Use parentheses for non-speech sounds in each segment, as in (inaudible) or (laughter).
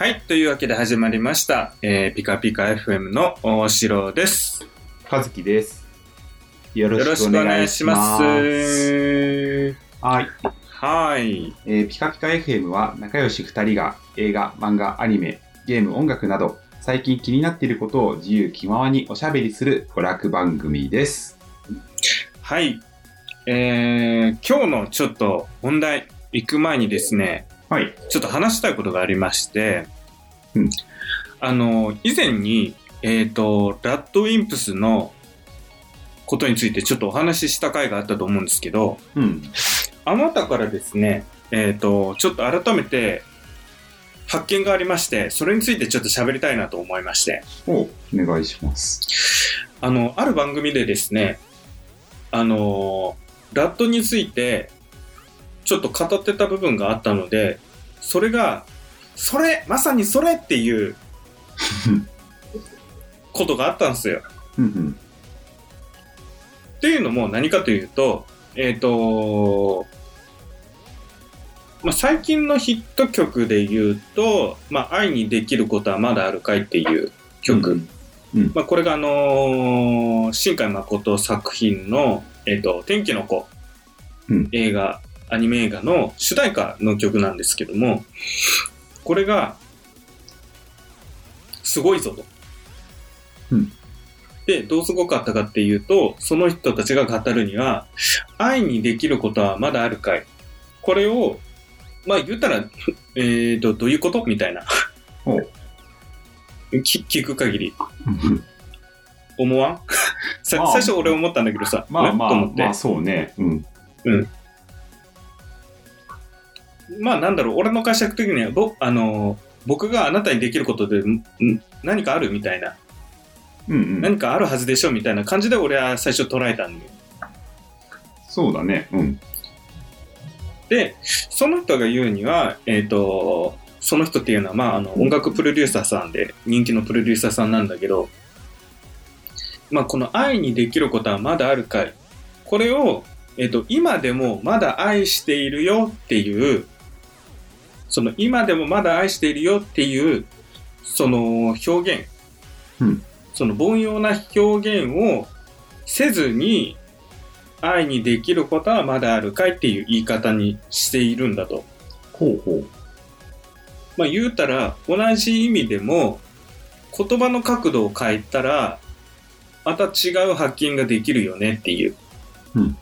はい。というわけで始まりました。えー、ピカピカ FM の大城です。和樹です。よろしくお願願いしまいします。す。はい、はい。えーピカピカ FM は仲良し2人が映画、漫画、アニメ、ゲーム、音楽など最近気になっていることを自由気ままにおしゃべりする娯楽番組です。はい。えー、今日のちょっと本題行く前にですね、はい。ちょっと話したいことがありまして、うんあの、以前に、えっ、と、ラッドウィンプスのことについてちょっとお話しした回があったと思うんですけど、うん。あなたからですね、えっ、と、ちょっと改めて発見がありまして、それについてちょっと喋りたいなと思いまして、おお願いします。あの、ある番組でですね、あの、ラッドについてちょっと語ってた部分があったので、それが、それ、まさにそれっていう (laughs) ことがあったんですよ。っていうのも何かというと、えっ、と、まあ、最近のヒット曲で言うと、まあ、愛にできることはまだあるかいっていう曲。うんうんまあ、これがあのー新海誠作品の、えっ、と、天気の子、うん映画、アニメ映画の主題歌の曲なんですけども、これが、すごいぞと。うんで、どうすごかったかっていうと、その人たちが語るには、愛にできることはまだあるかい。これを、まあ言ったら、えっ、と、どういうこと？みたいな。おき聞く限り。うん思わん？(laughs) 最初俺思ったんだけどさ、まあまあ、えと思って。まあそうね。うん。まあなんだろう、俺の解釈的には、ぼあのー僕があなたにできることで、んん何かあるみたいな、うんうん。何かあるはずでしょみたいな感じで俺は最初捉えたんだよ。そうだね。うん。で、その人が言うには、えっ、と、その人っていうのは、まあ、あの、音楽プロデューサーさんで、人気のプロデューサーさんなんだけど、まあ、この愛にできることはまだあるかい。これを、えっ、と、今でもまだ愛しているよっていう、その今でもまだ愛しているよっていう、その表現、うんその凡庸な表現をせずに、愛にできることはまだあるかいっていう言い方にしているんだと。ほうほう。まあ言うたら同じ意味でも言葉の角度を変えたらまた違う発見ができるよねっていう。うん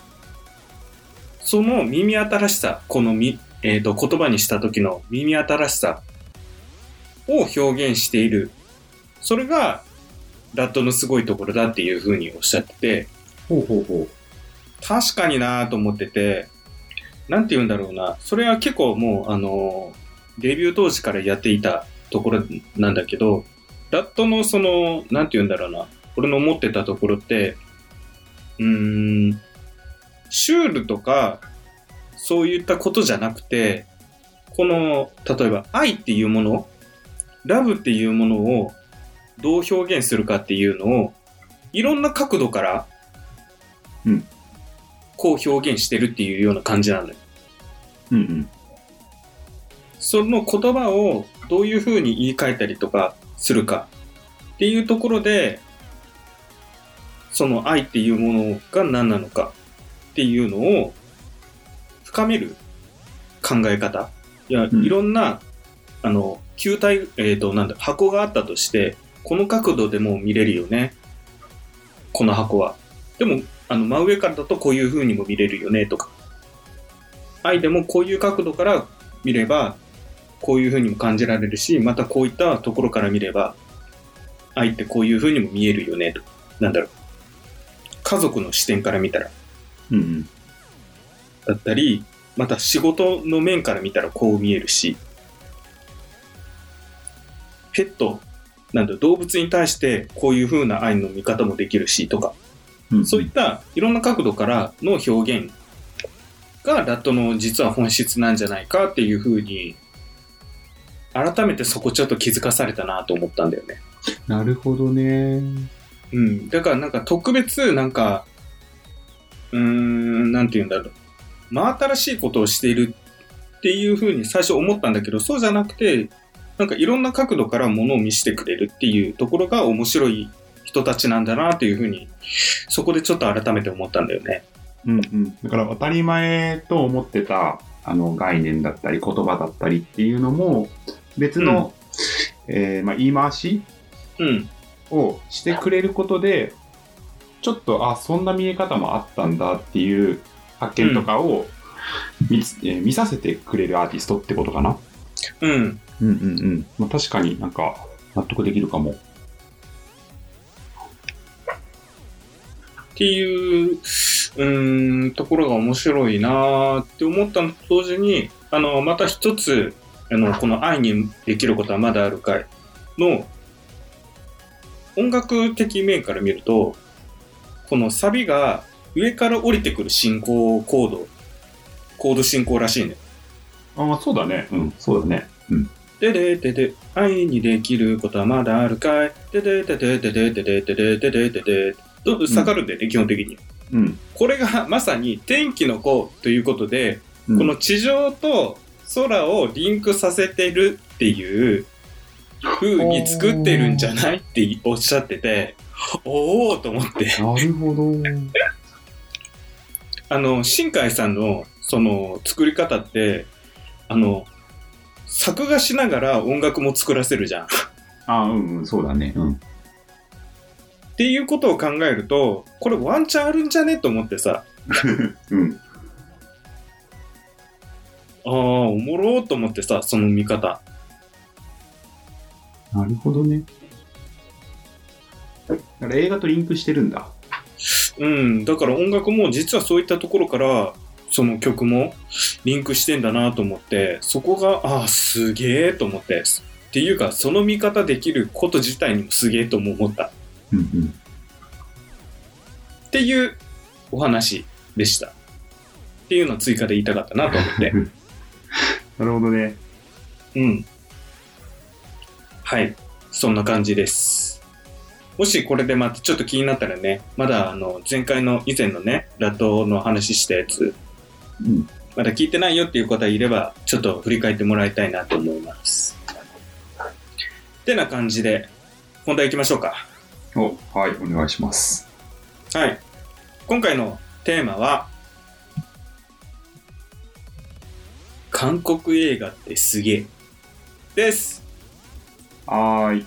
その耳新しさ、このみ、えー、と言葉にした時の耳新しさを表現している。それがラットのすごいところだっていうふうにおっしゃってて、ほうほうほう。確かになぁと思ってて、なんて言うんだろうな。それは結構もう、あの、デビュー当時からやっていたところなんだけど、ラットのその、なんて言うんだろうな。俺の思ってたところって、うーん、シュールとか、そういったことじゃなくて、この、例えば愛っていうもの、ラブっていうものをどう表現するかっていうのを、いろんな角度から、うんこう表現してるっていうような感じなんだよ。うんうん。その言葉をどういうふうに言い換えたりとかするかっていうところで、その愛っていうものが何なのかっていうのを深める考え方。いや、うんいろんな、あの、球体、えっ、と、なんだ、箱があったとして、この角度でも見れるよね。この箱は。でも、あの、真上からだとこういう風にも見れるよね、とか。愛でもこういう角度から見れば、こういう風にも感じられるし、またこういったところから見れば、愛ってこういう風にも見えるよね、と。なんだろう。家族の視点から見たら、うんうん。だったり、また仕事の面から見たらこう見えるし、ペット、なんだ動物に対してこういう風な愛の見方もできるしとか、うんそういったいろんな角度からの表現がラットの実は本質なんじゃないかっていう風に、改めてそこちょっと気づかされたなと思ったんだよね。なるほどね。うん。だからなんか特別なんか、うーん、なんて言うんだろう。真新しいことをしているっていう風に最初思ったんだけど、そうじゃなくて、なんかいろんな角度からものを見せてくれるっていうところが面白い人たちなんだなというふうに、そこでちょっと改めて思ったんだよね。うんうん。だから当たり前と思ってたあの概念だったり言葉だったりっていうのも別の、えーまあ、言い回しうん。をしてくれることで、ちょっと、あ、そんな見え方もあったんだっていう発見とかを見つ、えー見させてくれるアーティストってことかな？うん。うんうんうん。まあ、確かになんか納得できるかも。っていう、うーん、ところが面白いなーって思ったのと同時に、あの、また一つ、あの、この愛にできることはまだあるかいの、音楽的面から見ると、このサビが上から降りてくる進行コード、コード進行らしいね。ああ、そうだね。うん、そうだね。うん。でででで、愛にできることはまだあるかいででででででででででででででど下がるんだよね、基本的に。うん。これがまさに天気の子ということで、うんこの地上と空をリンクさせてるっていう風に作ってるんじゃないっておっしゃってて、(laughs) おおと思って。なるほど。あの、新海さんのその作り方って、あの、作画しながら音楽も作らせるじゃん。あ (laughs) あ、うんうん、そうだね。うん。っていうことを考えると、これワンチャンあるんじゃねと思ってさ、(laughs) うん。ああ、おもろーと思ってさ、その見方。なるほどね。だから映画とリンクしてるんだ。うん、だから音楽も実はそういったところから、その曲もリンクしてんだなと思って、そこが、ああ、すげえと思って。っていうか、その見方できること自体にもすげえとも思った。っうんうん。ていうお話でした。っていうのを追加で言いたかったなと思って。(laughs) なるほどね。うん。はい。そんな感じです。もしこれでまたちょっと気になったらね、まだあの前回の以前のね、ラットの話したやつ、うん。まだ聞いてないよっていう方いれば、ちょっと振り返ってもらいたいなと思います。ってな感じで、本題行きましょうか。お、はい、お願いします。はい。今回のテーマは、韓国映画ってすげえ。です。はーい。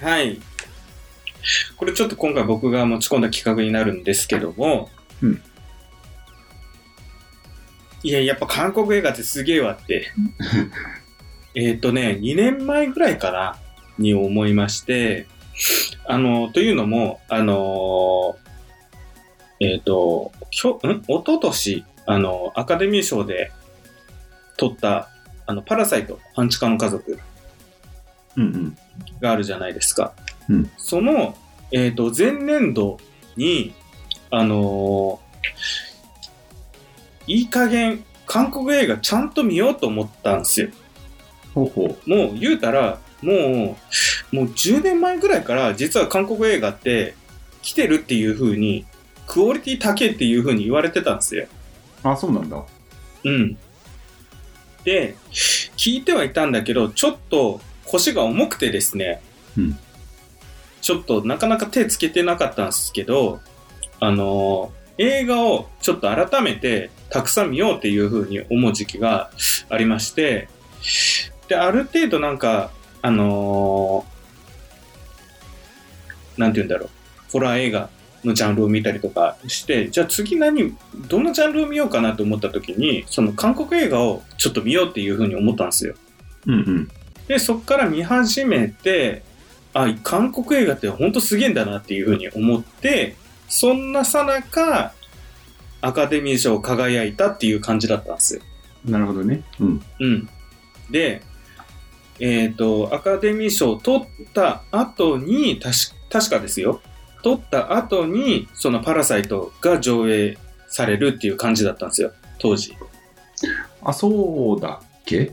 はい。これちょっと今回僕が持ち込んだ企画になるんですけども、うんいや、やっぱ韓国映画ってすげえわって。(laughs) えっとね、2年前ぐらいかな、に思いまして、あの、というのも、あの、えっ、と、きょ、ん？一昨年あの、アカデミー賞で撮った、あの、パラサイト、半地下の家族うんうん。があるじゃないですか。うんその、えっ、と、前年度に、あのーいい加減、韓国映画ちゃんと見ようと思ったんですよ。ほうほもう言うたら、もう、もう10年前ぐらいから実は韓国映画って来てるっていう風に、クオリティ高いっていう風に言われてたんですよ。う。あ、そうなんだ。うん。で、聞いてはいたんだけど、ちょっと腰が重くてですね、うんちょっとなかなか手つけてなかったんですけど、あのー映画をちょっと改めてたくさん見ようっていう風に思う時期がありまして、で、ある程度なんか、あのーなんて言うんだろう、ホラー映画のジャンルを見たりとかして、じゃあ次何、どのジャンルを見ようかなと思った時に、その韓国映画をちょっと見ようっていう風に思ったんですよ。うんうん。で、そっから見始めて、あ、韓国映画って本当すげえんだなっていう風に思って、そんなさなか、アカデミー賞輝いたっていう感じだったんですよ。なるほどね。うん。うん。で、えっ、と、アカデミー賞を取った後に、確確かですよ。取った後に、そのパラサイトが上映されるっていう感じだったんですよ。当時。あ、そうだっけ？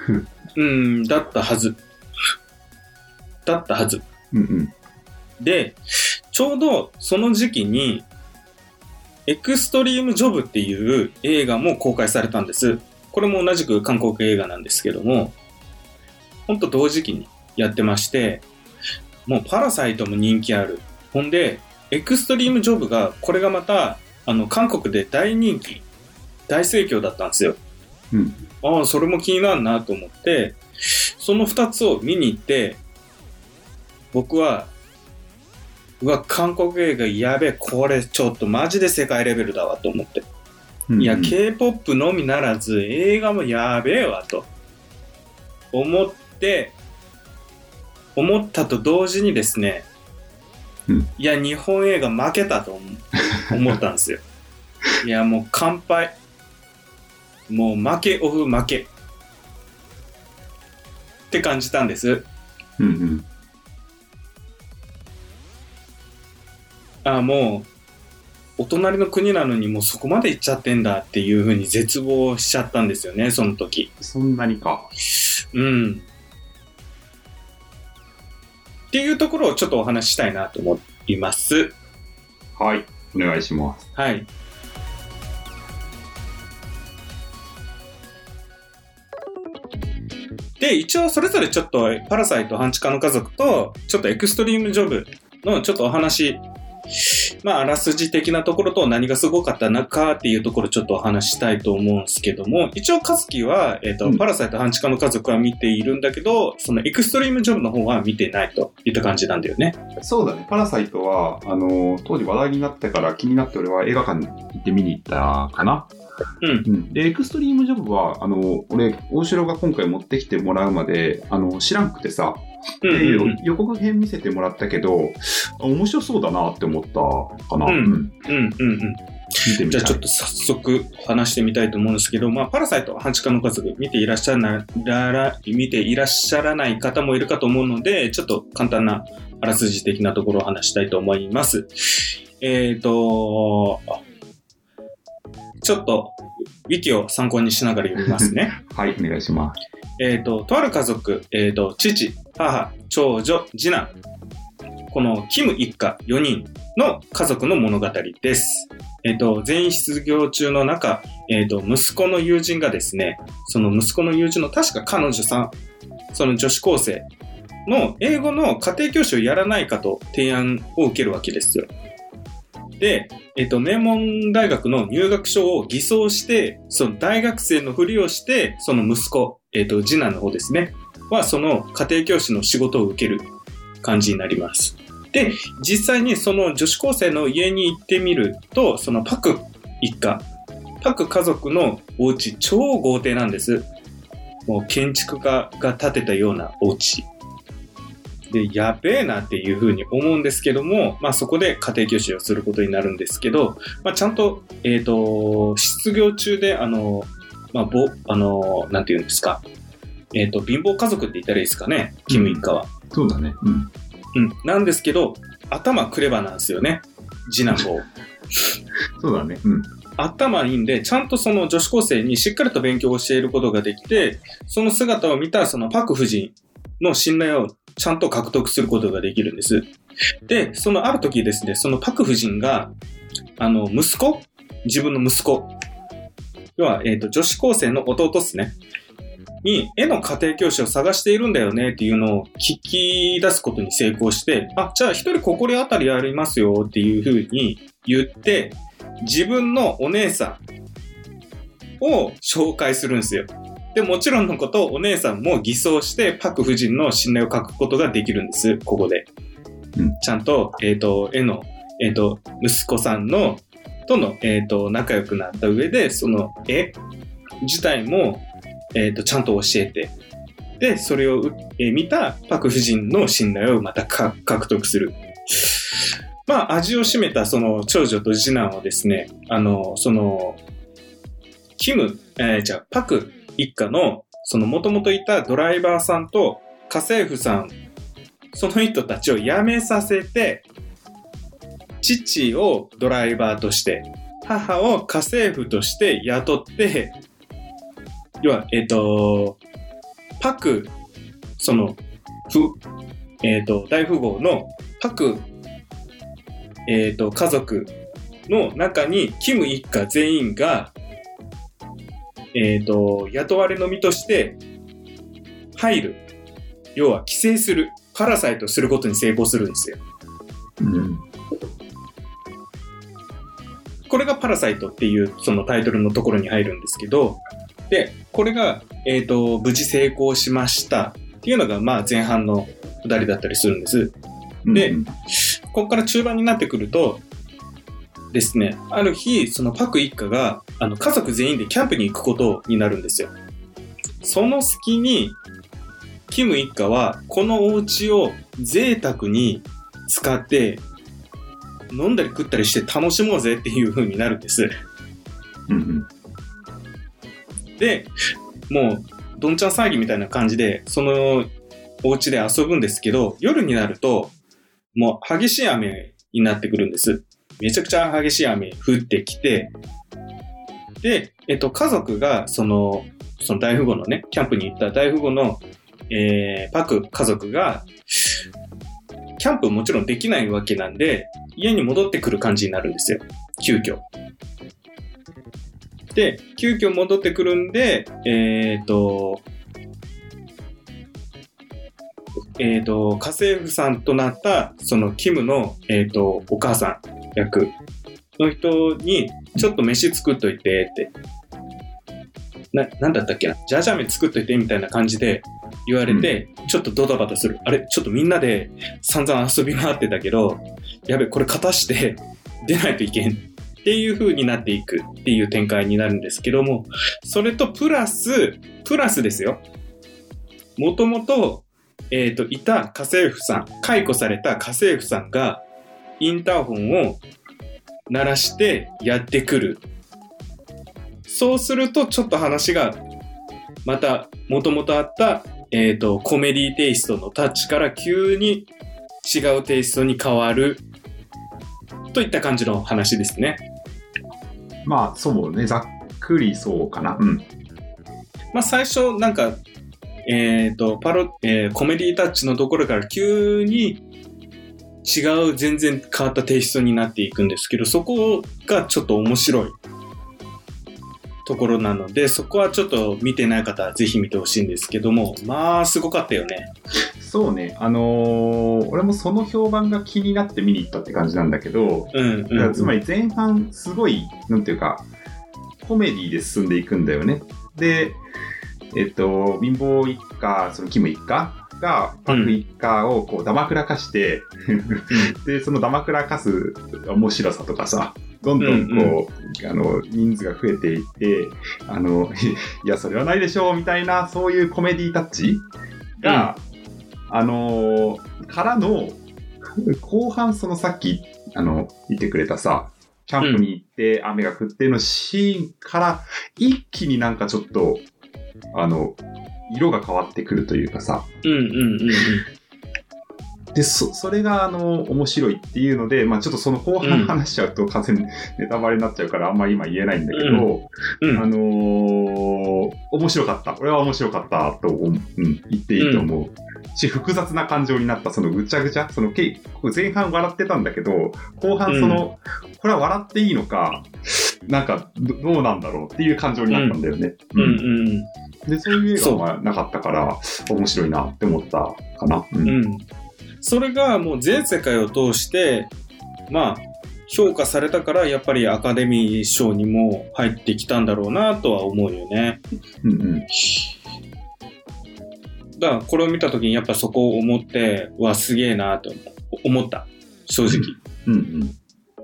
(laughs) うん、だったはず。だったはず。うんうん。で、ちょうどその時期に、エクストリームジョブっていう映画も公開されたんです。これも同じく韓国映画なんですけども、ほんと同時期にやってまして、もうパラサイトも人気ある。ほんで、エクストリームジョブが、これがまた、あの、韓国で大人気、大盛況だったんですよ。うん。ああ、それも気になるなと思って、その二つを見に行って、僕は、うわ、韓国映画やべえ、これちょっとマジで世界レベルだわと思って。いや、K-POP のみならず映画もやべえわと思って、思ったと同時にですね、うんいや、日本映画負けたと思思ったんですよ。(laughs) いや、もう乾杯。もう負け、オフ負け。って感じたんです。うんうん。あもう、お隣の国なのにもうそこまで行っちゃってんだっていうふうに絶望しちゃったんですよね、その時。そんなにか。うん。っていうところをちょっとお話ししたいなと思います。はい。お願いします。はい。で、一応それぞれちょっとパラサイト半地下の家族と、ちょっとエクストリームジョブのちょっとお話、まあ、あらすじ的なところと何がすごかったのかっていうところちょっとお話ししたいと思うんですけども、一応、和樹は、えっ、と、うんパラサイト半地下の家族は見ているんだけど、そのエクストリームジョブの方は見てないといった感じなんだよね。そうだね。パラサイトは、あの、当時話題になってから気になって俺は映画館に行って見に行ったかな。うん。うん。で、エクストリームジョブは、あの、俺、大城が今回持ってきてもらうまで、あの、知らんくてさ、うんでうんうん予告編見せてもらったけど、あ面白そうだなって思ったかな。うんうん。うん。じゃあちょっと早速話してみたいと思うんですけど、まあ、パラサイト、半地下の家族、見ていらっしゃららら、見ていらっしゃらない方もいるかと思うので、ちょっと簡単なあらすじ的なところを話したいと思います。えっ、と、ちょっと、ウィキを参考にしながら読みますね。(laughs) はい、お願いします。えっ、と、とある家族、えっ、と、父、母、長女、次男。このキム一家4人の家族の物語です。えっ、と、全員失業中の中、えっ、と、息子の友人がですね、その息子の友人の確か彼女さん、その女子高生の英語の家庭教師をやらないかと提案を受けるわけですよ。で、えっ、と、名門大学の入学書を偽装して、その大学生のふりをして、その息子、えっ、と、次男の方ですね、はその家庭教師の仕事を受ける感じになります。で、実際にその女子高生の家に行ってみると、そのパク一家、パク家族のお家、超豪邸なんです。もう建築家が建てたようなお家。で、やべえなっていうふうに思うんですけども、まあそこで家庭教師をすることになるんですけど、まあちゃんと、えっ、と、失業中で、あの、まあ、ぼ、あの、なんて言うんですか。えっ、と、貧乏家族って言ったらいいですかね、キム一家は。そうだね。うん。うん。なんですけど、頭クレバなんですよね。次男坊。(laughs) そうだね。うん。頭いいんで、ちゃんとその女子高生にしっかりと勉強を教えることができて、その姿を見たそのパク夫人の信頼をちゃんと獲得することができるんです。で、そのある時ですね、そのパク夫人が、あの、息子？自分の息子。要は、えっ、と、女子高生の弟ですね。に、絵の家庭教師を探しているんだよねっていうのを聞き出すことに成功して、あ、じゃあ一人心当たりありますよっていうふうに言って、自分のお姉さんを紹介するんですよ。で、もちろんのこと、お姉さんも偽装して、パク夫人の信頼を書くことができるんです、ここで。うんちゃんと、えっ、と、絵の、えっ、と、息子さんの、との、えっ、と、仲良くなった上で、その絵自体も、えっ、と、ちゃんと教えて、で、それを、えー見たパク夫人の信頼をまたか獲得する。まあ、味を占めたその長女と次男はですね、あの、その、キム、えーじゃあ、パク一家の、その元々いたドライバーさんと家政婦さん、その人たちを辞めさせて、父をドライバーとして、母を家政婦として雇って、要は、えっ、と、パク、その、ふ、えっ、と、大富豪のパク、えっ、と、家族の中に、キム一家全員が、えっ、と、雇われの身として入る要は寄生する、パラサイトすることに成功するんですよ。うん。これがパラサイトっていうそのタイトルのところに入るんですけど、で、これが、えっ、と、無事成功しましたっていうのが、まあ前半のくだりだったりするんです。でうんここから中盤になってくると、ですね、ある日、そのパク一家が、あの、家族全員でキャンプに行くことになるんですよ。その隙に、キム一家は、このお家を贅沢に使って、飲んだり食ったりして楽しもうぜっていう風になるんです。うんうん。で、もう、どんちゃん騒ぎみたいな感じで、そのお家で遊ぶんですけど、夜になると、もう激しい雨になってくるんです。めちゃくちゃ激しい雨降ってきて、で、えっと、家族が、その、その大富豪のね、キャンプに行った大富豪の、えー、パク家族が、キャンプもちろんできないわけなんで、家に戻ってくる感じになるんですよ。急遽。で、急遽戻ってくるんで、えっ、と、えっ、と、家政婦さんとなった、そのキムの、えっ、と、お母さん役の人に、ちょっと飯作っといてって。な、なんだったっけな？じゃじゃ麺作っといてみたいな感じで言われて、ちょっとドタバタする。あれちょっとみんなで散々遊び回ってたけど、やべ、これ片して出ないといけんっていう風になっていくっていう展開になるんですけども、それとプラス、プラスですよ。もともと、えっ、と、いた家政婦さん、解雇された家政婦さんが、インターホンを鳴らしてやってくる。そうすると、ちょっと話が、また、もともとあった、えっ、と、コメディテイストのタッチから急に違うテイストに変わる。といった感じの話ですね。まあ、そうね。ざっくりそうかな。うん。まあ最初なんか、えっ、と、パロ、えーコメディタッチのところから急に違う全然変わったテイストになっていくんですけど、そこがちょっと面白いところなので、そこはちょっと見てない方はぜひ見てほしいんですけども、まあすごかったよね。そうね。あのー俺もその評判が気になって見に行ったって感じなんだけど、うん、うん。つまり前半すごい、なんていうか、コメディで進んでいくんだよね。で、えっと、貧乏一家、そのキム一家が、パク一家をこう、だまくらかして、(laughs) で、そのだまくらかす面白さとかさ、どんどんこう、あの、人数が増えていって、あの、(laughs) いや、それはないでしょう、みたいな、そういうコメディタッチが、あのーからの、後半そのさっき、あの、言ってくれたさ、キャンプに行って雨が降ってのシーンから一気になんかちょっと、あの、色が変わってくるというかさ、うん、うん、うん。で、そ、それが、あの、面白いっていうので、まあちょっとその後半話しちゃうと完全にネタバレになっちゃうからあんまり今言えないんだけど、うん、あのー面白かった。俺は面白かったと思う、うん、言っていいと思う。し、複雑な感情になった、そのぐちゃぐちゃ、そのけ前半笑ってたんだけど、後半その、これは笑っていいのか、なんかど、どうなんだろうっていう感情になったんだよね。うん、うん。で、そういう映画はなかったから、面白いなって思ったかな。うん。うん。それがもう全世界を通して、まあ、評価されたから、やっぱりアカデミー賞にも入ってきたんだろうなとは思うよね。うんうんだから、これを見たときにやっぱそこを思って、うわ、すげえなと思った。正直。うんうん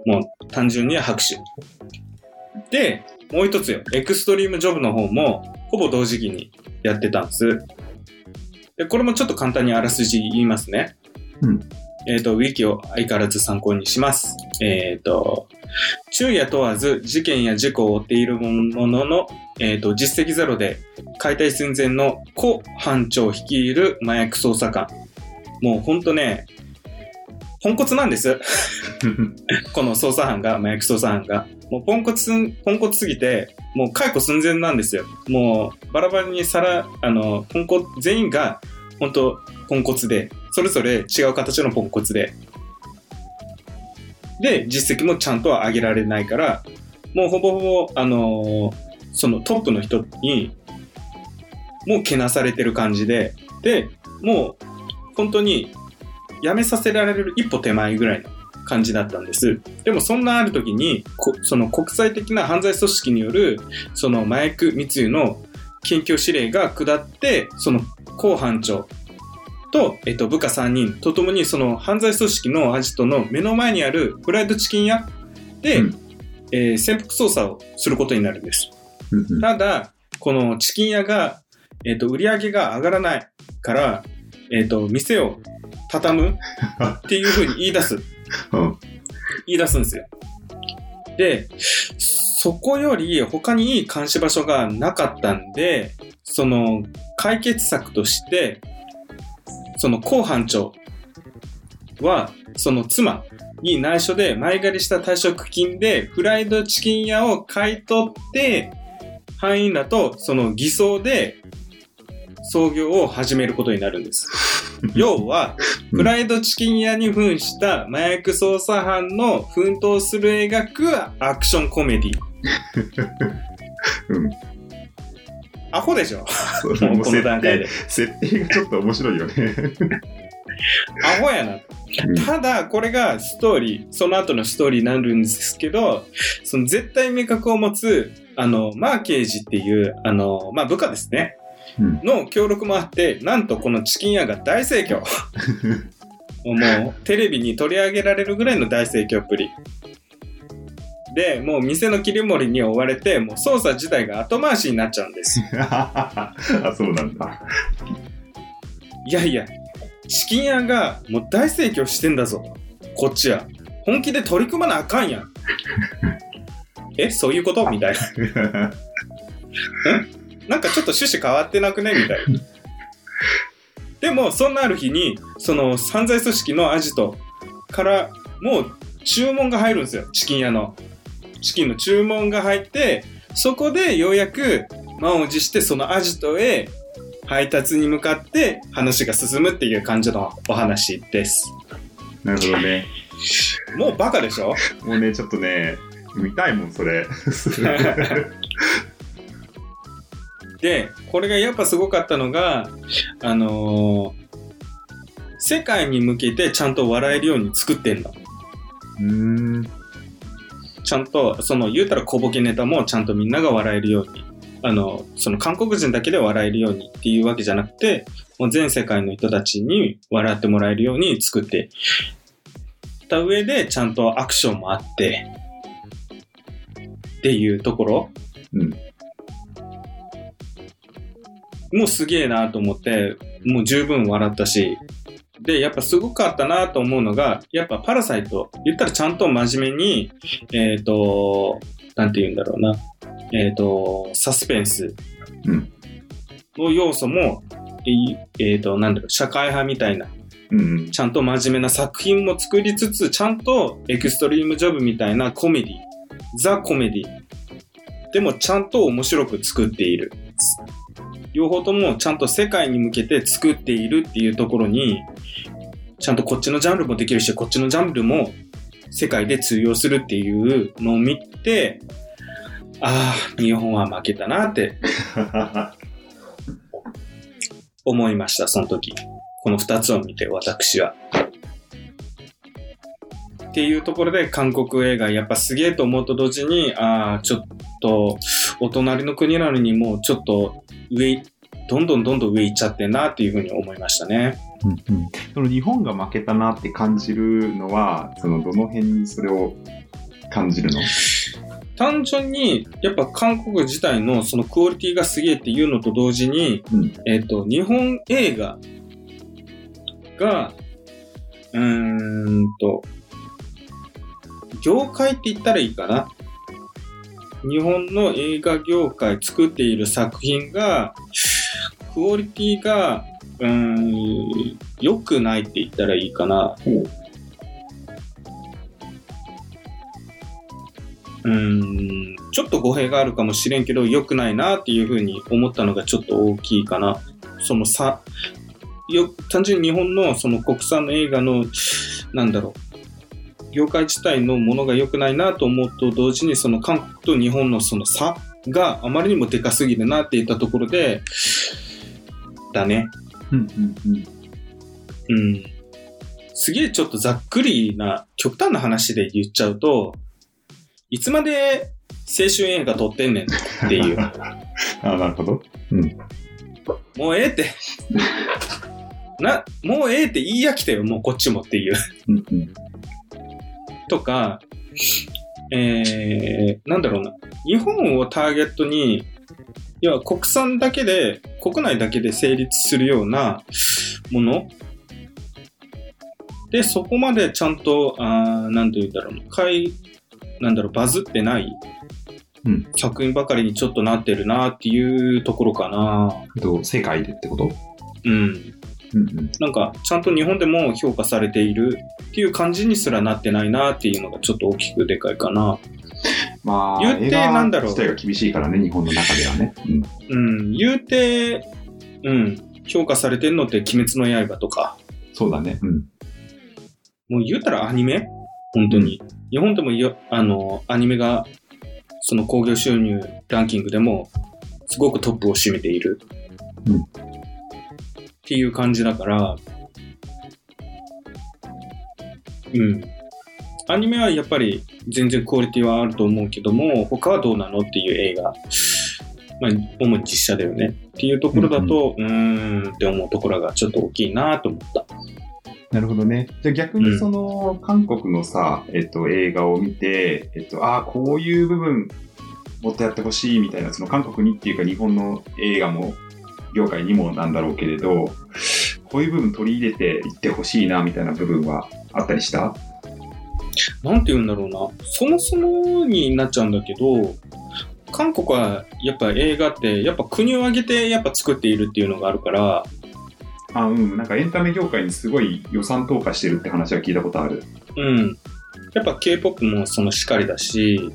もう単純に拍手。で、もう一つよ。エクストリームジョブの方も、ほぼ同時期にやってたんです。で、これもちょっと簡単にあらすじ言いますね。うんえっ、と、ウィキを相変わらず参考にします。えっ、と、昼夜問わず事件や事故を追っているものの、えっ、と、実績ゼロで解体寸前の古班長率いる麻薬捜査官。もうほんとね、ポンコツなんです。(laughs) この捜査班が、麻薬捜査班が。もうポンコツ、ポンコツすぎて、もう解雇寸前なんですよ。もうバラバラにさら、あの、ポンコツ、全員が本当ポンコツで、それぞれ違う形のポンコツで。で、実績もちゃんとは上げられないから、もうほぼほぼ、あのそのトップの人に、もうけなされてる感じで、で、もう本当に辞めさせられる一歩手前ぐらいの感じだったんです。でもそんなある時に、その国際的な犯罪組織によるその麻薬密輸の検挙指令が下って、その公班長と、えっと、部下3人とともにその犯罪組織のアジトの目の前にあるフライドチキン屋で、うんえー潜伏捜査をすることになるんです。うんうんただ、このチキン屋が、えっ、と、売り上げが上がらないから、えっ、と、店を畳むっていうふうに言い出す。(laughs) うん言い出すんですよ。で、そこより他にいい監視場所がなかったんで、その解決策として、その公班長は、その妻に内緒で前借りした退職金でフライドチキン屋を買い取って、範囲らとその偽装で創業を始めることになるんです。(laughs) 要は、うんフライドチキン屋に扮した麻薬捜査班の奮闘する描くアクションコメディ。うん。アホでしょそ (laughs) もうこの段階で。設定がちょっと面白いよね。(laughs) アホやな。ただ、これがストーリー、その後のストーリーになるんですけど、その絶対明確を持つ、あの、マーケージっていう、あの、まあ、部下ですね。うんの協力もあって、なんとこのチキン屋が大盛況。(laughs) もう、テレビに取り上げられるぐらいの大盛況っぷり。で、もう店の切り盛りに追われて、もう捜査自体が後回しになっちゃうんです。(laughs) あ、そうなんだ。いやいや、チキン屋がもう大盛況してんだぞ。こっちは。本気で取り組まなあかんやん。(laughs) え、そういうこと？みたいな。(laughs) なんかちょっと趣旨変わってなくね？みたいな。でも、そんなある日に、その犯罪組織のアジトからもう注文が入るんですよ。チキン屋の。チキンの注文が入って、そこでようやく満を持してそのアジトへ配達に向かって話が進むっていう感じのお話です。なるほどね。もうバカでしょ？もうね、ちょっとね、見たいもん、それ。で、これがやっぱすごかったのが、あのー世界に向けてちゃんと笑えるように作ってんの。うーん。ちゃんと、その言うたら小ボケネタもちゃんとみんなが笑えるように。あの、その韓国人だけで笑えるようにっていうわけじゃなくて、もう全世界の人たちに笑ってもらえるように作ってた上で、ちゃんとアクションもあって、っていうところ。うんもうすげえなと思って、もう十分笑ったし、で、やっぱすごかったなと思うのが、やっぱパラサイト、言ったらちゃんと真面目に、えっ、と、なんて言うんだろうな、えっ、と、サスペンスうんの要素も、えっ、と、なんだろう、社会派みたいな、うん。ちゃんと真面目な作品も作りつつ、ちゃんとエクストリームジョブみたいなコメディ、ザ・コメディ。でもちゃんと面白く作っている。両方ともちゃんと世界に向けて作っているっていうところに、ちゃんとこっちのジャンルもできるし、こっちのジャンルも世界で通用するっていうのを見て、ああ、日本は負けたなって (laughs) 思いました、その時。この二つを見て、私は。っていうところで韓国映画やっぱすげえと思うと同時に、ああ、ちょっと、お隣の国なのにもうちょっと上、どんどんどんどん上行っちゃってんなっていうふうに思いましたね。うんうん。その日本が負けたなって感じるのは、そのどの辺にそれを感じるの？単純に、やっぱ韓国自体のそのクオリティがすげえっていうのと同時に、うん。えっ、と、日本映画が、うーんと、業界って言ったらいいかな。日本の映画業界作っている作品が、クオリティが、うん、良くないって言ったらいいかな。うん、ちょっと語弊があるかもしれんけど、良くないなっていうふうに思ったのがちょっと大きいかな。その差、よ、単純に日本のその国産の映画の、なんだろう、業界自体のものが良くないなと思うと同時に、その韓国と日本のその差があまりにもでかすぎるなっていったところで、だね。うんうんうん。うん。すげえちょっとざっくりな、極端な話で言っちゃうと、いつまで青春映画撮ってんねんっていう。(laughs) あなるほど。もうええって。な、もうええって言い飽きたよ、もうこっちもっていう。うんうん。とか、えー、なんだろうな。日本をターゲットに、いや、国産だけで、国内だけで成立するようなもので、そこまでちゃんと、あーなんて言うんだろうな。かい、なんだろう、バズってないうん作品ばかりにちょっとなってるなっていうところかな。と、世界でってこと？うん。うんうん。なんか、ちゃんと日本でも評価されているっていう感じにすらなってないなっていうのがちょっと大きくでかいかな。まあ、言ってなんだろう自体が厳しいからね、日本の中ではね。うん。うん、言うて、うん、評価されてるのって鬼滅の刃とか、そうだね。うん。もう言うたらアニメ？本当に。日本でもよあの、アニメが、その興行収入ランキングでも、すごくトップを占めている。うんっていう感じだから、うん。アニメはやっぱり全然クオリティはあると思うけども、他はどうなのっていう映画。まあ、主に実写だよね。っていうところだと、うーんって思うところがちょっと大きいなと思った。なるほどね。じゃあ逆にその、韓国のさ、えっと、映画を見て、えっと、ああ、こういう部分、もっとやってほしいみたいな、その韓国にっていうか日本の映画も、業界にもなんだろうけれど、こういう部分取り入れていってほしいな、みたいな部分はあったりした？なんて言うんだろうな。そもそもになっちゃうんだけど、韓国はやっぱ映画って、やっぱ国を挙げてやっぱ作っているっていうのがあるから、あ、うん、なんかエンタメ業界にすごい予算投下してるって話は聞いたことある。うん。やっぱ K-POP もそのしかりだし、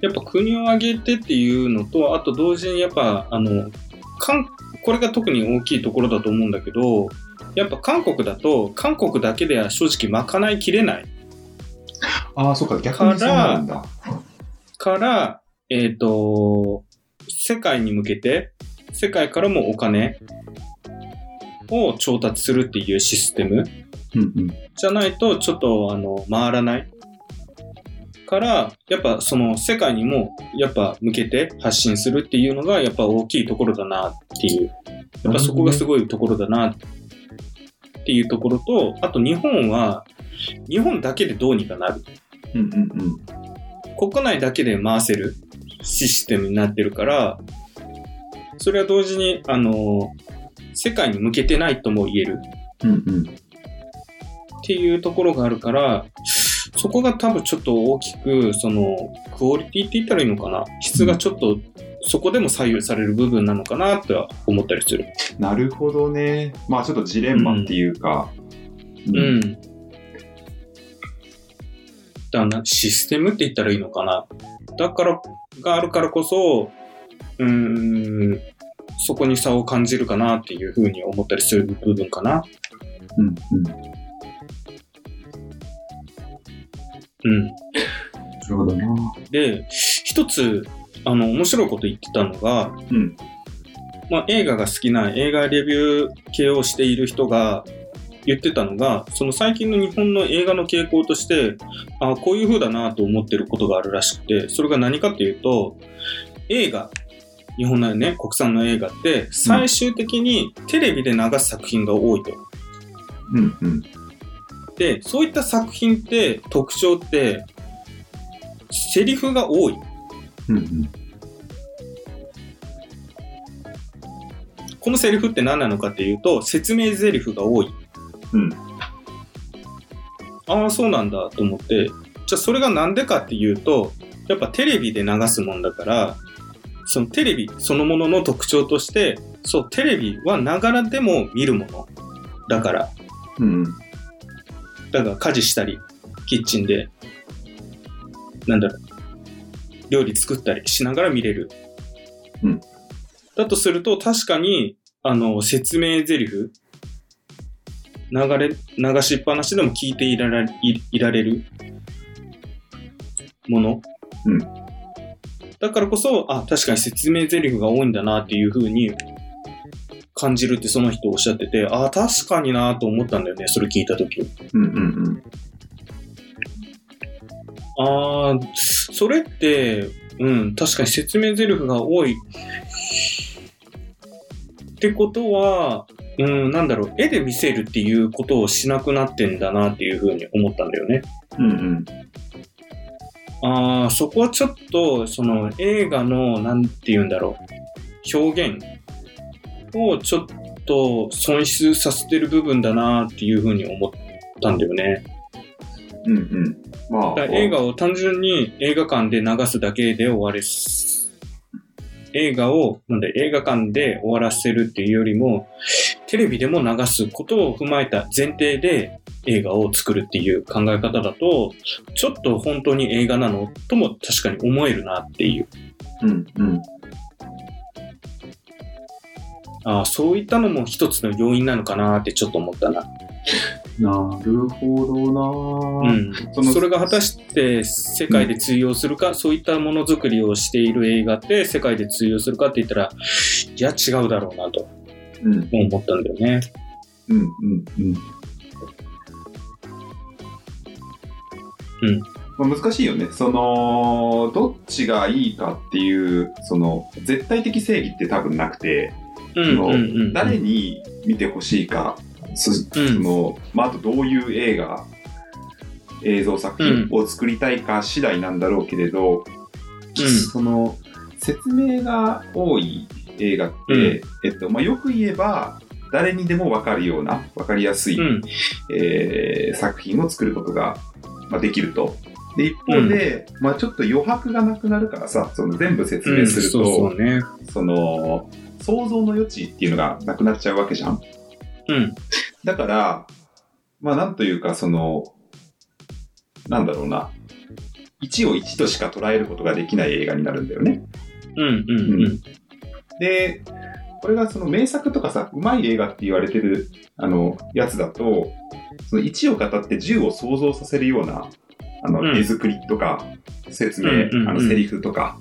やっぱ国を挙げてっていうのと、あと同時にやっぱ、あの、韓これが特に大きいところだと思うんだけど、やっぱ韓国だと、韓国だけでは正直賄いきれないああ、そっか、逆にそうなるんだ。から、えっ、と、世界に向けて、世界からもお金を調達するっていうシステムうんうん。じゃないと、ちょっと、あの、回らない。から、やっぱその世界にも、やっぱ向けて発信するっていうのが、やっぱ大きいところだなっていう。やっぱそこがすごいところだなっていうところと、あと日本は、日本だけでどうにかなる。うんうんうん。国内だけで回せるシステムになってるから、それは同時に、あの、世界に向けてないとも言えるうんうん。っていうところがあるから、そこが多分ちょっと大きく、その、クオリティって言ったらいいのかな質がちょっと、そこでも左右される部分なのかなとは思ったりする。なるほどね。まあちょっとジレンマっていうか。う。ん。だからなシステムって言ったらいいのかなだから、があるからこそ、うーん、そこに差を感じるかなっていうふうに思ったりする部分かな。うんうん。うん。なるほどな。で、一つ、あの、面白いこと言ってたのが、うん。まあ、映画が好きな映画レビュー系をしている人が言ってたのが、その最近の日本の映画の傾向として、あこういう風だなと思ってることがあるらしくて、それが何かっていうと、映画、日本のね、国産の映画って、最終的にテレビで流す作品が多いと。うんうん。で、そういった作品って特徴って、セリフが多い。うんうん。このセリフって何なのかっていうと、説明セリフが多い。うん。ああ、そうなんだと思って、じゃあそれがなんでかっていうと、やっぱテレビで流すもんだから、そのテレビそのものの特徴として、そう、テレビはながらでも見るもの。だから、うんうん。だから家事したり、キッチンで、なんだろう、料理作ったりしながら見れる。うん。だとすると、確かに、あの、説明台詞、流れ、流しっぱなしでも聞いていられいいられるもの？うん。だからこそ、あ、確かに説明台詞が多いんだなっていうふうに感じるってその人おっしゃってて、ああ、確かになと思ったんだよね、それ聞いたとき。うんうんうん。ああ、それって、うん、確かに説明台詞が多い。ってことは、うん、なんだろう、絵で見せるっていうことをしなくなってんだなっていうふうに思ったんだよね。うんうん。ああ、そこはちょっと、その映画の、なんて言うんだろう、表現をちょっと損失させてる部分だなっていうふうに思ったんだよね。うんうん。まあ、映画を単純に映画館で流すだけで終わりす。映画を、なんだ、映画館で終わらせるっていうよりも、テレビでも流すことを踏まえた前提で映画を作るっていう考え方だと、ちょっと本当に映画なのとも確かに思えるなっていう。うんうん。ああ、そういったのも一つの要因なのかなってちょっと思ったな。なるほどなうん。そのそれが果たして世界で通用するか、そういったものづくりをしている映画って世界で通用するかって言ったら、いや違うだろうなとうん思ったんだよね。うんうんうん。うん。まあ、難しいよね。その、どっちがいいかっていう、その、絶対的正義って多分なくて、うんうんうん。誰に見てほしいか、そそうんの、まあ、あとどういう映画、映像作品を作りたいか次第なんだろうけれど、その、説明が多い映画って、えっと、まあ、よく言えば、誰にでも分かるような、分かりやすい、うん。えー作品を作ることが、まあ、できると。で、一方で、まあ、ちょっと余白がなくなるからさ、その全部説明すると、うんそうそうね。その、想像の余地っていうのがなくなっちゃうわけじゃん。うん。だから、まあなんというか、その、なんだろうな、1を1としか捉えることができない映画になるんだよね。うんうんうん。で、これがその名作とかさ、うまい映画って言われてる、あの、やつだと、その1を語って10を想像させるような、あの、うん。絵作りとか、説明、うんうんうんあの、セリフとか、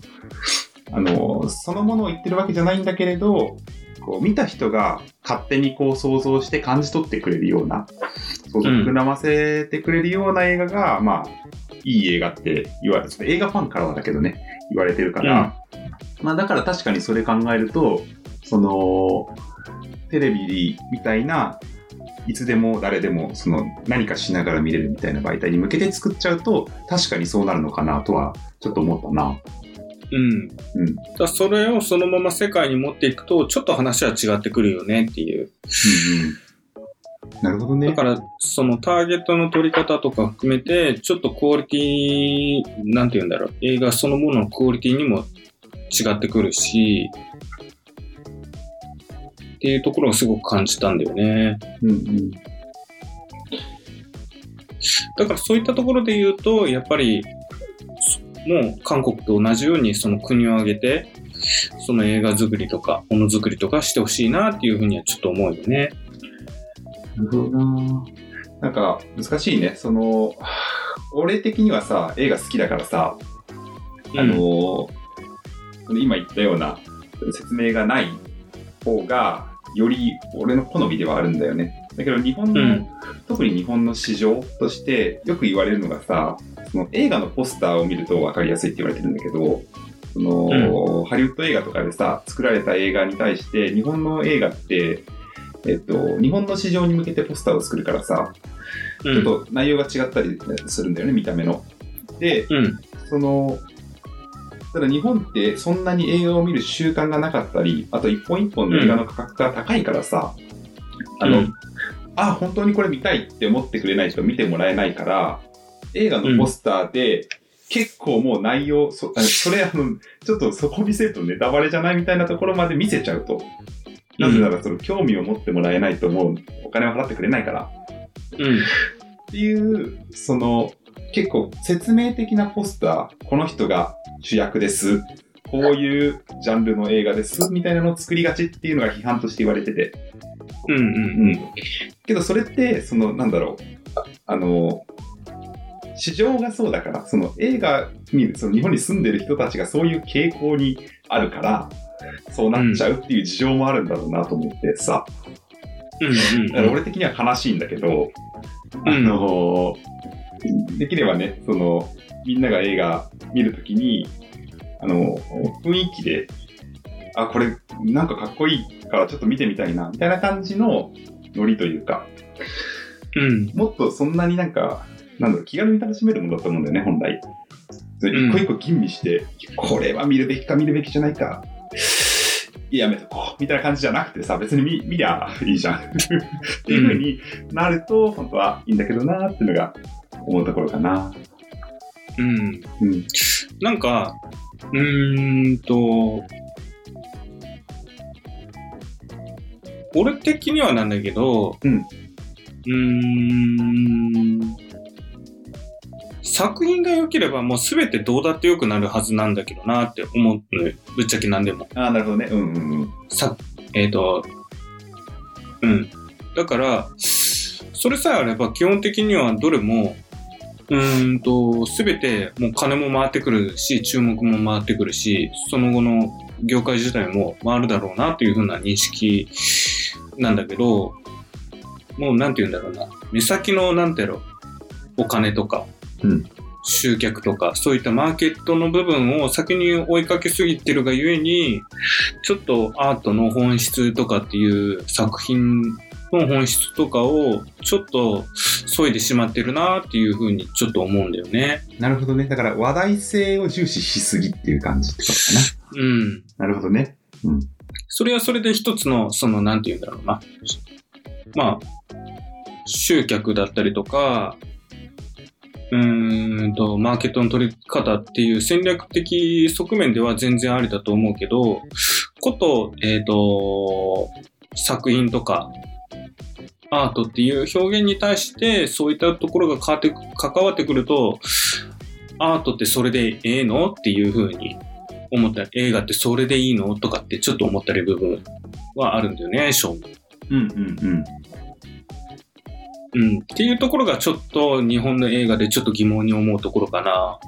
あの、そのものを言ってるわけじゃないんだけれど、こう、見た人が勝手にこう想像して感じ取ってくれるような、想像を膨らませてくれるような映画が、まあ、いい映画って言われて、映画ファンからはだけどね、言われてるから、まあだから確かにそれ考えると、その、テレビみたいな、いつでも誰でもその何かしながら見れるみたいな媒体に向けて作っちゃうと、確かにそうなるのかなとは、ちょっと思ったな。うん。うん。だそれをそのまま世界に持っていくと、ちょっと話は違ってくるよねっていう。うんうん。なるほどね。だから、そのターゲットの取り方とか含めて、ちょっとクオリティ、なんて言うんだろう、映画そのもののクオリティにも違ってくるし、っていうところがすごく感じたんだよね。うんうん。だからそういったところで言うと、やっぱり、もう韓国と同じようにその国を挙げて、その映画作りとか、ものづくりとかしてほしいなっていうふうにはちょっと思うよね。なるほどな。なんか、難しいね。その、俺的にはさ、映画好きだからさ、あのー今言ったような説明がない方が、より俺の好みではあるんだよね。だけど日本の、うん特に日本の市場としてよく言われるのがさ、その映画のポスターを見ると分かりやすいって言われてるんだけど、その、ハリウッド映画とかでさ、作られた映画に対して、日本の映画って、えっと、日本の市場に向けてポスターを作るからさ、ちょっと内容が違ったりするんだよね、見た目の。で、うん。その、ただ日本ってそんなに映画を見る習慣がなかったり、あと一本一本の映画の価格が高いからさ、あの、うんあ、本当にこれ見たいって思ってくれないと見てもらえないから、映画のポスターで、結構もう内容、そあそれあの、ちょっとそこ見せるとネタバレじゃないみたいなところまで見せちゃうと。なぜならその興味を持ってもらえないともうお金を払ってくれないから。うん。っていう、その、結構説明的なポスター、この人が主役です。こういうジャンルの映画です。みたいなのを作りがちっていうのが批判として言われてて。うんうんけどそれって、その、なんだろう。ああの、市場がそうだから、その映画に、その日本に住んでる人たちがそういう傾向にあるから、そうなっちゃうっていう事情もあるんだろうなと思ってさ、うんだから俺的には悲しいんだけど、うんあのできればね、その、みんなが映画見るときに、あの、雰囲気で、あ、これ、なんかかっこいいからちょっと見てみたいな、みたいな感じのノリというか、うん。もっとそんなになんか、なんだろう、気軽に楽しめるものだと思うんだよね、本来。ん一個一個吟味して、これは見るべきか見るべきじゃないか、やめとこう、みたいな感じじゃなくてさ、別に見見りゃいいじゃん。っていう風になると、本当はいいんだけどなっていうのが思うところかな。うん。うん。なんか、うーんと、俺的にはなんだけど、うんうーん作品が良ければもう全てどうだって良くなるはずなんだけどなって思う。ぶっちゃけなんでも。ああ、なるほどね。うんうんうん。さ、えっ、と、うん。だから、それさえあれば基本的にはどれも、うーんと、すべてもう金も回ってくるし、注目も回ってくるし、その後の業界自体も回るだろうなというふうな認識なんだけど、もうなんて言うんだろうな。目先のなんてやろう、お金とか、うん集客とか、そういったマーケットの部分を先に追いかけすぎてるがゆえに、ちょっとアートの本質とかっていう作品の本質とかをちょっと削いでしまってるなっていうふうにちょっと思うんだよね。なるほどね。だから話題性を重視しすぎっていう感じってことかうん。な。なるほどね。それはそれで一つの、その、なんて言うんだろうな。まあ、集客だったりとか、うーんと、マーケットの取り方っていう戦略的側面では全然ありだと思うけど、こと、えっ、と、作品とか、アートっていう表現に対して、そういったところが変わってく、関わってくると、アートってそれでええのっていう風に思ったり、映画ってそれでいいのとかってちょっと思ったり部分はあるんだよね、ショーン。うんうんうん。うん。っていうところがちょっと日本の映画でちょっと疑問に思うところかな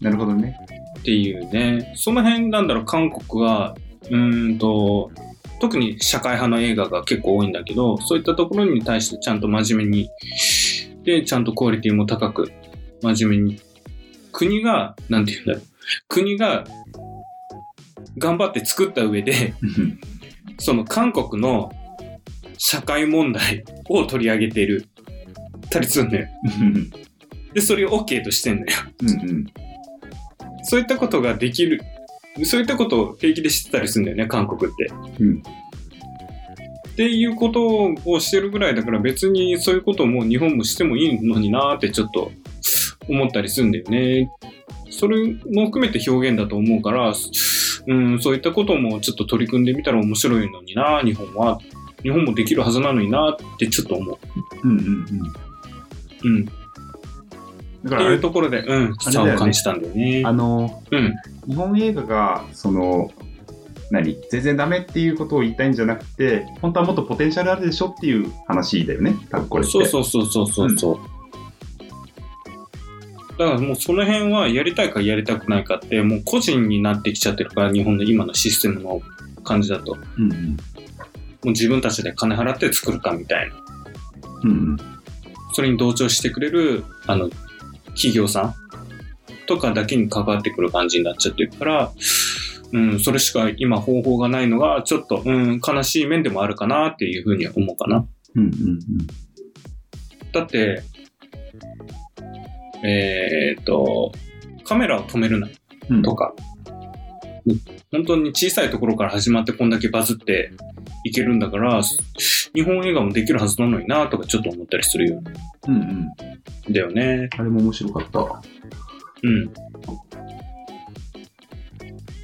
なるほどね。っていうね。その辺なんだろう、韓国は、うーんと、特に社会派の映画が結構多いんだけど、そういったところに対してちゃんと真面目に、で、ちゃんとクオリティも高く、真面目に、国が、なんて言うんだろう、国が頑張って作った上で、その韓国の社会問題を取り上げてるたりするんだよ。で、それを OK としてんだよ。うんうん。そういったことができる。そういったことを平気で知ってたりするんだよね、韓国って。うんっていうことをしてるぐらいだから別にそういうことも日本もしてもいいのになーってちょっと思ったりするんだよね。それも含めて表現だと思うから、うん、そういったこともちょっと取り組んでみたら面白いのにな、日本は。日本もできるはずなのになってちょっと思うんうんうん。う。うん。だっていうからあれ、ところで、うん、差を感じたんだよね。あの、うん。日本映画が、その、何？全然ダメっていうことを言いたいんじゃなくて、本当はもっとポテンシャルあるでしょっていう話だよね、多分これって。そうそうそうそうそうそう。だからもうその辺はやりたいかやりたくないかって、もう個人になってきちゃってるから、日本の今のシステムの感じだと。もうんうん。う自分たちで金払って作るかみたいな。うんうん。それに同調してくれる、あの、企業さんとかだけに関わってくる感じになっちゃってるから、うん、それしか今方法がないのが、ちょっと、うん、悲しい面でもあるかなっていうふうには思うかな。うんうんだって、えーっと、カメラを止めるなうん。とか、本当に小さいところから始まってこんだけバズっていけるんだから、日本映画もできるはずなのになとかちょっと思ったりするよ。うんうん。だよね。あれも面白かった。うん。っ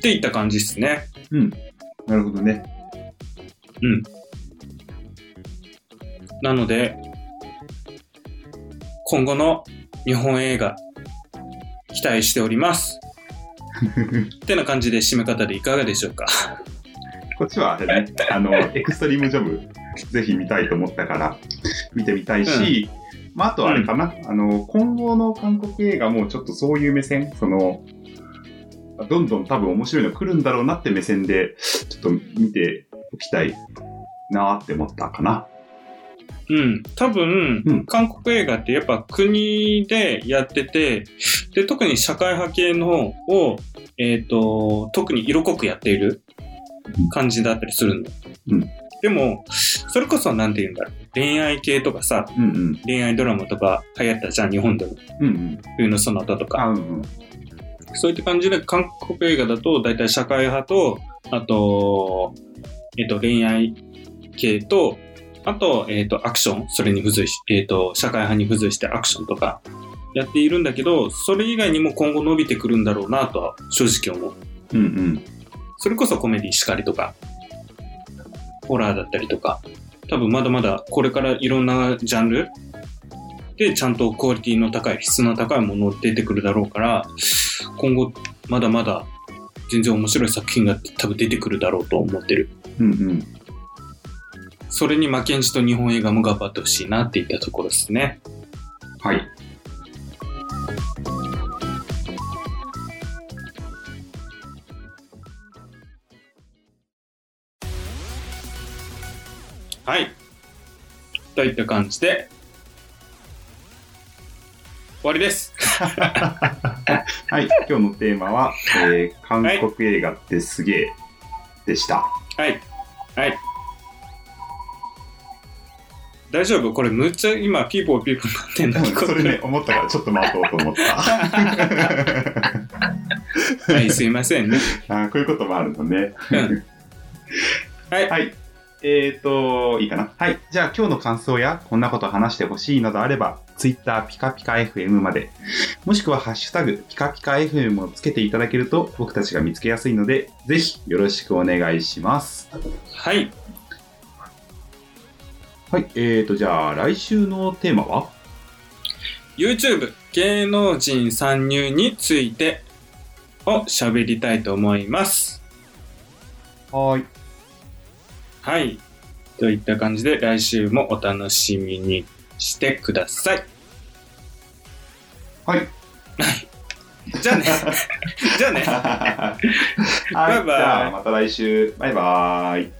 ていった感じですね。うん。なるほどね。うん。なので、今後の日本映画、期待しております。(laughs) ってな感じで締め方でいかがでしょうか？こっちはあれね、あの、エクストリームジョブ、ぜひ見たいと思ったから、見てみたいし、まあ、あとあれかな、あの、今後の韓国映画もちょっとそういう目線、その、どんどん多分面白いの来るんだろうなって目線で、ちょっと見ておきたいなって思ったかな。うん。多分、うん韓国映画ってやっぱ国でやってて、で、特に社会派系の方を、えっ、と、特に色濃くやっている感じだったりするんだ。うんでも、それこそなんて言うんだろう。恋愛系とかさ、うんうん。恋愛ドラマとか流行ったじゃん、日本でも。うんうん。冬のその他とか。あ、うんうん。そういった感じで、韓国映画だと、大体社会派と、あと、えっ、と、恋愛系と、あと、えっ、と、アクション、それに付随し、えっ、と、社会派に付随してアクションとか、やっているんだけど、それ以外にも今後伸びてくるんだろうなとは正直思う。うんうん。それこそコメディしかりとか、ホラーだったりとか、多分まだまだこれからいろんなジャンルでちゃんとクオリティの高い、質の高いもの出てくるだろうから、今後まだまだ全然面白い作品が多分出てくるだろうと思ってる。うんうん。それに負けんじと日本映画も頑張ってほしいなっていったところですね。はい。はい。といった感じで、終わりです。(laughs) はい。今日のテーマは、えー、韓国映画ってすげえでした。はい。はい。大丈夫？これむっちゃ今ピーポーピーポーなってんだけど。それね、思ったからちょっと待とうと思った。(laughs) はい、すいませんね。あーこういうこともあるのね。うんはい。はい。えーと、いいかな？はい。じゃあ今日の感想や、こんなこと話してほしいなどあれば、Twitter ピカピカ FM まで、もしくはハッシュタグピカピカ FM をつけていただけると、僕たちが見つけやすいので、ぜひよろしくお願いします。はい。はい。えーと、じゃあ来週のテーマは？YouTube 芸能人参入についてを喋りたいと思います。はい。はい。といった感じで来週もお楽しみにしてください。はい。じゃあね。(laughs) じゃあね。はい。バイバイじゃあまた来週。バイバーイ。